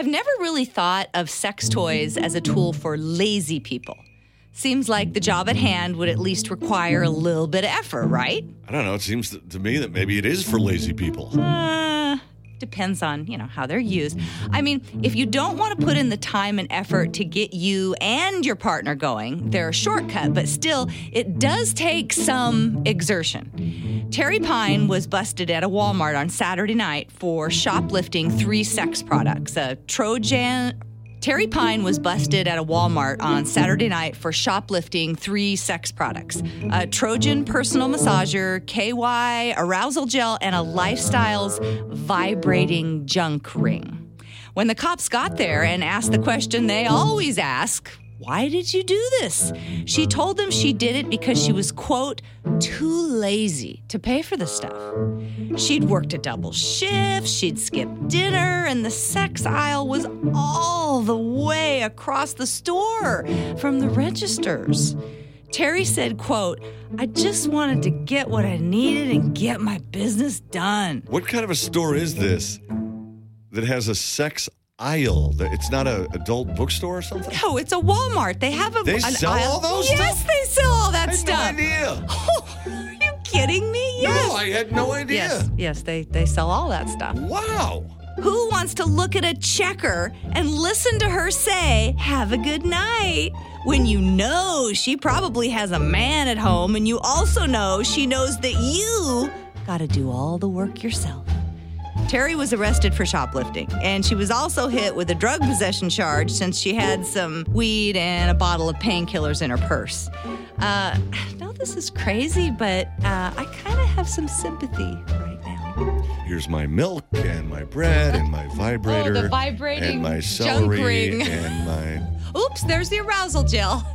I've never really thought of sex toys as a tool for lazy people. Seems like the job at hand would at least require a little bit of effort, right? I don't know. It seems to, me that maybe it is for lazy people. Uh, depends on, you know, how they're used. Mm-hmm. I mean, if you don't want to put in the time and effort to get you and your partner going, they're a shortcut, but still, it does take some exertion. Terry Pine was busted at a Walmart on Saturday night for shoplifting three sex products a Trojan. Terry Pine was busted at a Walmart on Saturday night for shoplifting three sex products a Trojan personal massager, KY arousal gel, and a Lifestyles vibrating junk ring. When the cops got there and asked the question they always ask, why did you do this? She told them she did it because she was, quote, too lazy to pay for the stuff. She'd worked a double shift, she'd skipped dinner, and the sex aisle was all the way across the store from the registers. Terry said, quote, I just wanted to get what I needed and get my business done. What kind of a store is this that has a sex aisle? It's not an adult bookstore or something? No, it's a Walmart. They have a They sell aisle. all those Yes, stuff? they sell all that I had stuff. no idea. Are you kidding me? Yes. No, I had no idea. Yes, yes, they, they sell all that stuff. Wow. Who wants to look at a checker and listen to her say, Have a good night? When you know she probably has a man at home, and you also know she knows that you gotta do all the work yourself. Terry was arrested for shoplifting, and she was also hit with a drug possession charge since she had some weed and a bottle of painkillers in her purse. Uh, I know this is crazy, but uh, I kind of have some sympathy right now. Here's my milk and my bread and my vibrator. Oh, vibrating and my junk celery ring. and my Oops, there's the arousal gel.